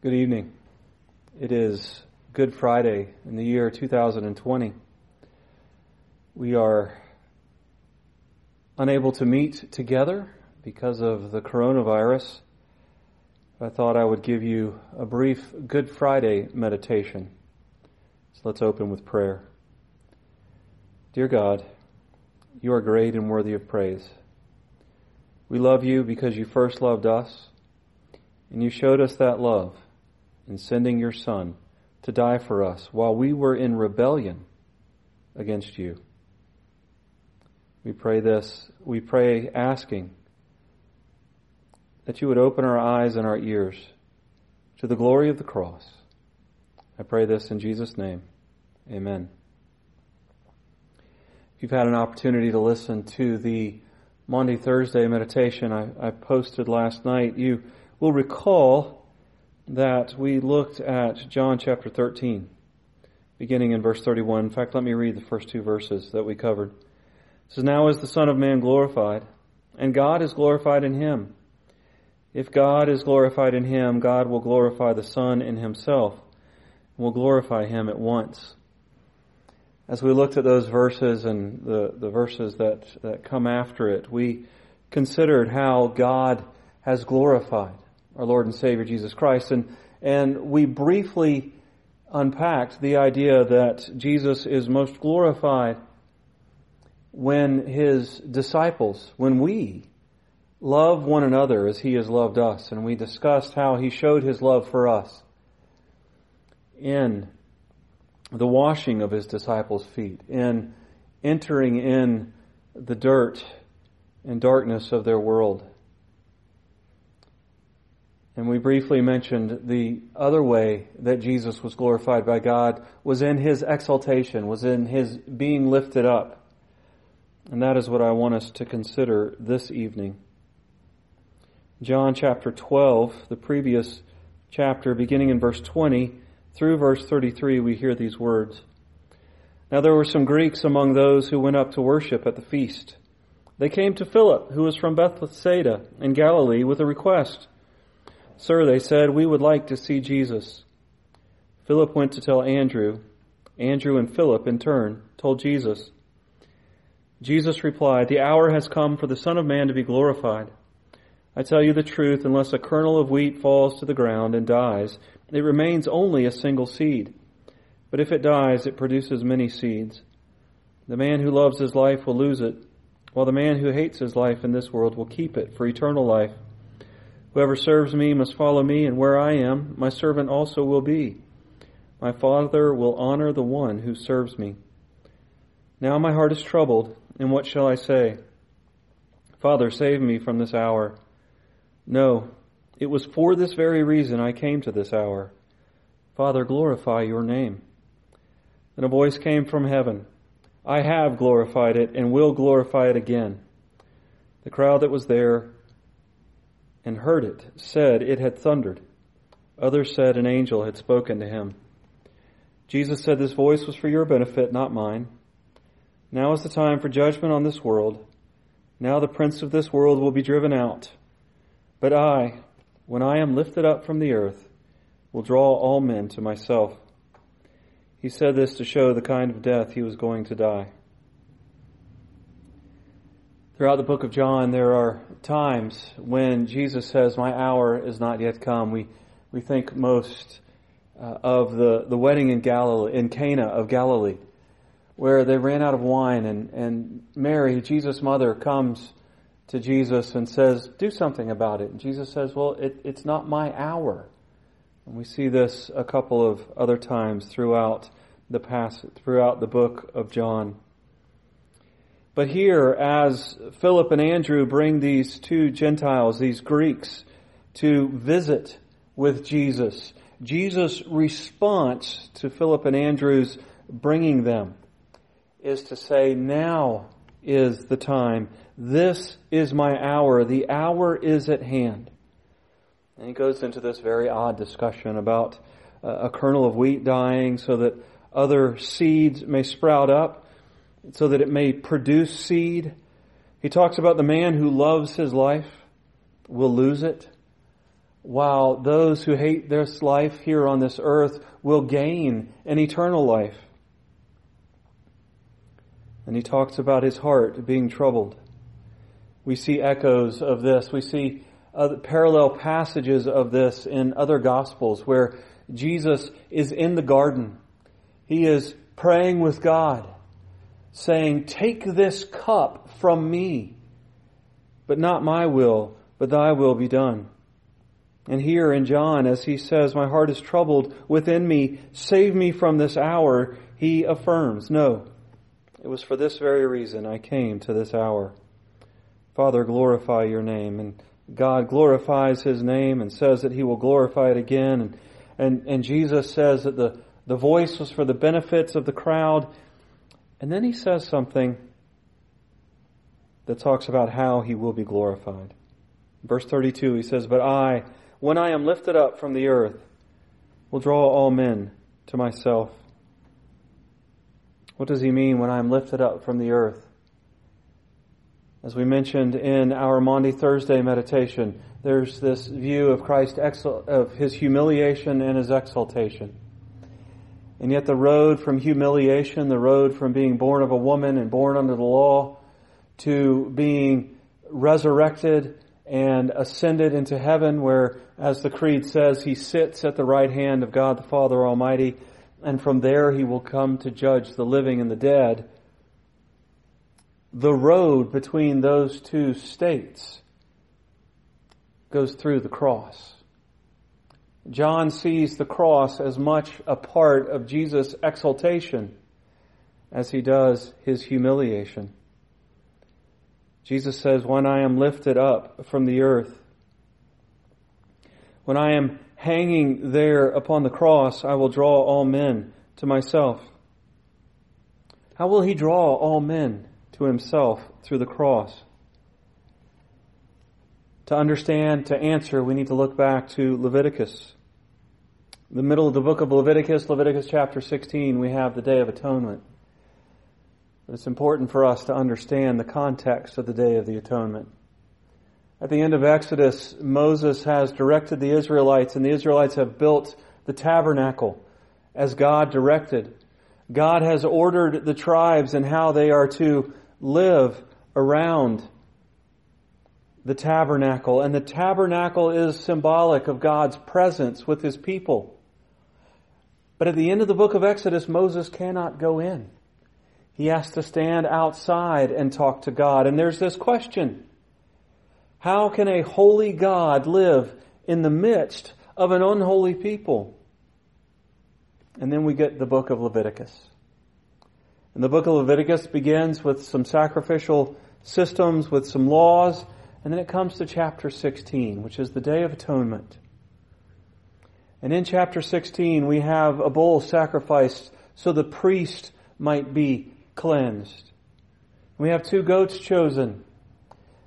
Good evening. It is Good Friday in the year 2020. We are unable to meet together because of the coronavirus. I thought I would give you a brief Good Friday meditation. So let's open with prayer. Dear God, you are great and worthy of praise. We love you because you first loved us, and you showed us that love in sending your Son to die for us while we were in rebellion against you. We pray this, we pray asking that you would open our eyes and our ears to the glory of the cross. I pray this in Jesus' name. Amen. If you've had an opportunity to listen to the Maundy Thursday meditation I, I posted last night, you will recall that we looked at John chapter 13, beginning in verse 31. In fact, let me read the first two verses that we covered. It says, Now is the Son of Man glorified, and God is glorified in him. If God is glorified in him, God will glorify the Son in himself, and will glorify him at once. As we looked at those verses and the, the verses that, that come after it, we considered how God has glorified our Lord and Savior Jesus Christ. And, and we briefly unpacked the idea that Jesus is most glorified when his disciples, when we love one another as he has loved us. And we discussed how he showed his love for us in the washing of his disciples' feet, in entering in the dirt and darkness of their world and we briefly mentioned the other way that Jesus was glorified by God was in his exaltation, was in his being lifted up. And that is what I want us to consider this evening. John chapter 12, the previous chapter, beginning in verse 20 through verse 33, we hear these words. Now there were some Greeks among those who went up to worship at the feast. They came to Philip, who was from Bethsaida in Galilee, with a request. Sir, they said, we would like to see Jesus. Philip went to tell Andrew. Andrew and Philip, in turn, told Jesus. Jesus replied, The hour has come for the Son of Man to be glorified. I tell you the truth, unless a kernel of wheat falls to the ground and dies, it remains only a single seed. But if it dies, it produces many seeds. The man who loves his life will lose it, while the man who hates his life in this world will keep it for eternal life. Whoever serves me must follow me, and where I am, my servant also will be. My Father will honor the one who serves me. Now my heart is troubled, and what shall I say? Father, save me from this hour. No, it was for this very reason I came to this hour. Father, glorify your name. Then a voice came from heaven. I have glorified it and will glorify it again. The crowd that was there and heard it said it had thundered. Others said an angel had spoken to him. Jesus said, This voice was for your benefit, not mine. Now is the time for judgment on this world. Now the prince of this world will be driven out. But I, when I am lifted up from the earth, will draw all men to myself. He said this to show the kind of death he was going to die. Throughout the book of John, there are times when Jesus says, My hour is not yet come. We, we think most uh, of the, the wedding in Galilee, in Cana of Galilee, where they ran out of wine and, and Mary, Jesus' mother, comes to Jesus and says, Do something about it. And Jesus says, Well, it, it's not my hour. And we see this a couple of other times throughout the passage, throughout the book of John. But here, as Philip and Andrew bring these two Gentiles, these Greeks, to visit with Jesus, Jesus' response to Philip and Andrew's bringing them is to say, now is the time. This is my hour. The hour is at hand. And he goes into this very odd discussion about uh, a kernel of wheat dying so that other seeds may sprout up so that it may produce seed. He talks about the man who loves his life will lose it, while those who hate this life here on this earth will gain an eternal life. And he talks about his heart being troubled. We see echoes of this. We see parallel passages of this in other gospels where Jesus is in the garden. He is praying with God, saying, Take this cup from me, but not my will, but thy will be done. And here in John, as he says, My heart is troubled within me, save me from this hour, he affirms, No, it was for this very reason I came to this hour. Father, glorify your name. And God glorifies his name and says that he will glorify it again. And, and, and Jesus says that the, the voice was for the benefits of the crowd. And then he says something that talks about how he will be glorified. Verse 32, he says, But I, when I am lifted up from the earth, will draw all men to myself. What does he mean when I am lifted up from the earth? As we mentioned in our Maundy Thursday meditation, there's this view of Christ of his humiliation and his exaltation. And yet the road from humiliation, the road from being born of a woman and born under the law to being resurrected and ascended into heaven where, as the Creed says, he sits at the right hand of God the Father Almighty and from there he will come to judge the living and the dead the road between those two states goes through the cross. John sees the cross as much a part of Jesus' exaltation as he does his humiliation. Jesus says, When I am lifted up from the earth, when I am hanging there upon the cross, I will draw all men to myself. How will he draw all men to himself through the cross. To understand, to answer, we need to look back to Leviticus. The middle of the book of Leviticus, Leviticus chapter 16, we have the Day of Atonement. It's important for us to understand the context of the Day of the Atonement. At the end of Exodus, Moses has directed the Israelites, and the Israelites have built the tabernacle as God directed. God has ordered the tribes and how they are to live around the tabernacle. And the tabernacle is symbolic of God's presence with his people. But at the end of the book of Exodus, Moses cannot go in. He has to stand outside and talk to God. And there's this question. How can a holy God live in the midst of an unholy people? And then we get the book of Leviticus. And the book of Leviticus begins with some sacrificial systems, with some laws, and then it comes to chapter 16, which is the Day of Atonement. And in chapter 16, we have a bull sacrificed so the priest might be cleansed. We have two goats chosen,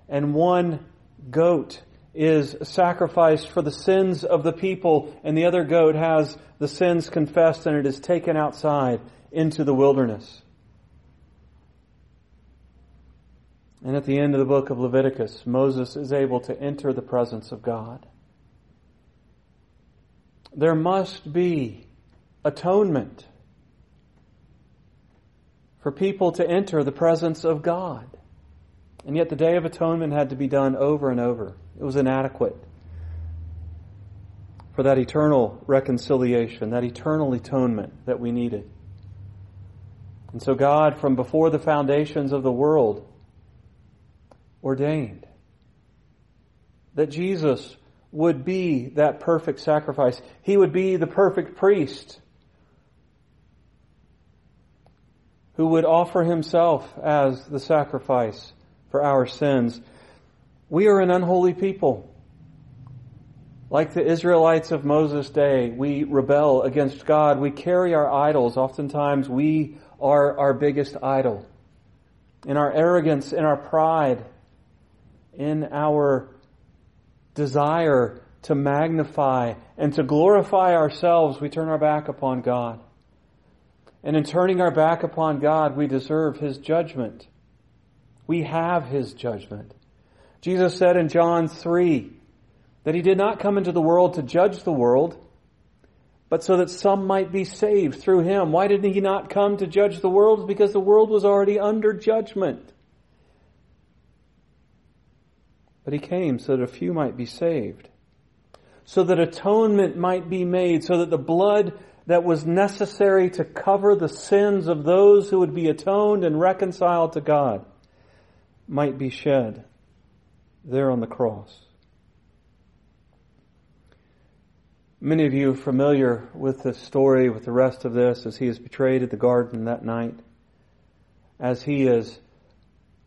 and one goat is sacrificed for the sins of the people, and the other goat has the sins confessed and it is taken outside into the wilderness. And at the end of the book of Leviticus, Moses is able to enter the presence of God. There must be atonement for people to enter the presence of God. And yet the Day of Atonement had to be done over and over. It was inadequate for that eternal reconciliation, that eternal atonement that we needed. And so God, from before the foundations of the world, ordained. That Jesus would be that perfect sacrifice. He would be the perfect priest who would offer himself as the sacrifice for our sins. We are an unholy people. Like the Israelites of Moses' day, we rebel against God. We carry our idols. Oftentimes, we are our biggest idol. In our arrogance, in our pride, in our desire to magnify and to glorify ourselves, we turn our back upon God. And in turning our back upon God, we deserve His judgment. We have His judgment. Jesus said in John 3 That he did not come into the world to judge the world, but so that some might be saved through him. Why did he not come to judge the world? Because the world was already under judgment. But he came so that a few might be saved. So that atonement might be made, so that the blood that was necessary to cover the sins of those who would be atoned and reconciled to God might be shed there on the cross. Many of you familiar with this story, with the rest of this, as he is betrayed at the garden that night, as he is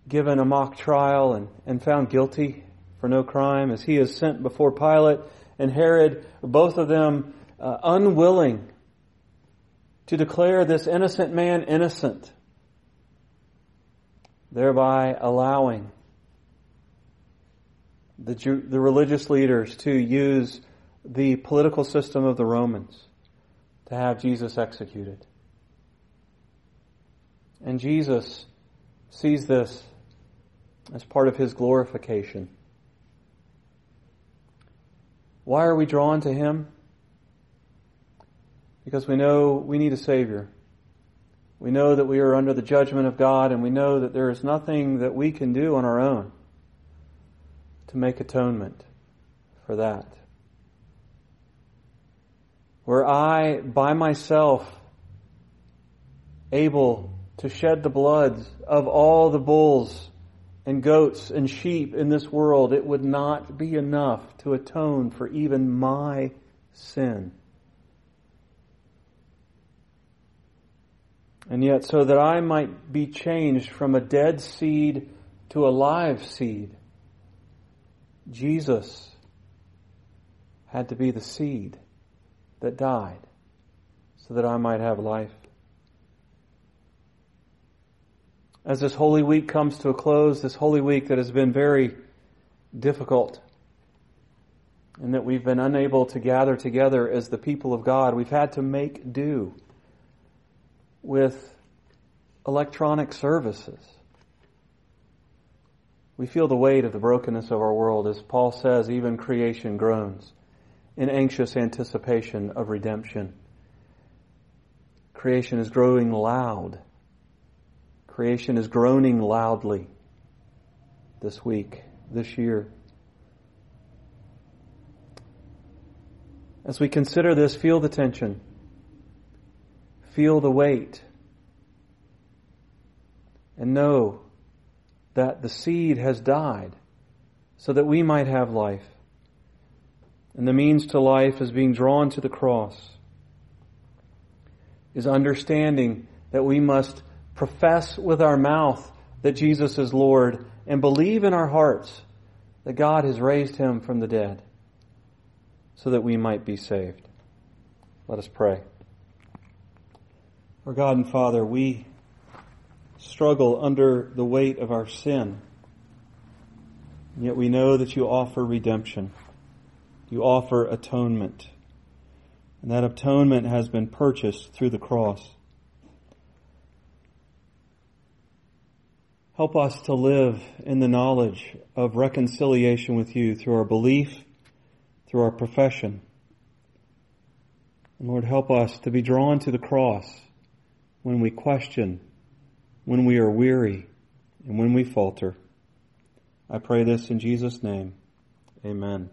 given a mock trial and, and found guilty for no crime, as he is sent before Pilate and Herod, both of them uh, unwilling to declare this innocent man innocent, thereby allowing the, the religious leaders to use the political system of the Romans to have Jesus executed. And Jesus sees this as part of his glorification. Why are we drawn to him? because we know we need a Savior. We know that we are under the judgment of God, and we know that there is nothing that we can do on our own to make atonement for that. Were I by myself able to shed the bloods of all the bulls and goats and sheep in this world, it would not be enough to atone for even my sin. And yet, so that I might be changed from a dead seed to a live seed, Jesus had to be the seed that died so that I might have life. As this Holy Week comes to a close, this Holy Week that has been very difficult, and that we've been unable to gather together as the people of God, we've had to make do with electronic services. We feel the weight of the brokenness of our world. As Paul says, even creation groans in anxious anticipation of redemption. Creation is growing loud. Creation is groaning loudly this week, this year. As we consider this, feel the tension. Feel the weight. And know that the seed has died so that we might have life. And the means to life is being drawn to the cross, is understanding that we must profess with our mouth that Jesus is Lord and believe in our hearts that God has raised him from the dead so that we might be saved. Let us pray. Our God and Father, we struggle under the weight of our sin. Yet we know that you offer redemption. You offer atonement. And that atonement has been purchased through the cross. Help us to live in the knowledge of reconciliation with you through our belief, through our profession. And Lord, help us to be drawn to the cross when we question, when we are weary, and when we falter. I pray this in Jesus' name. Amen.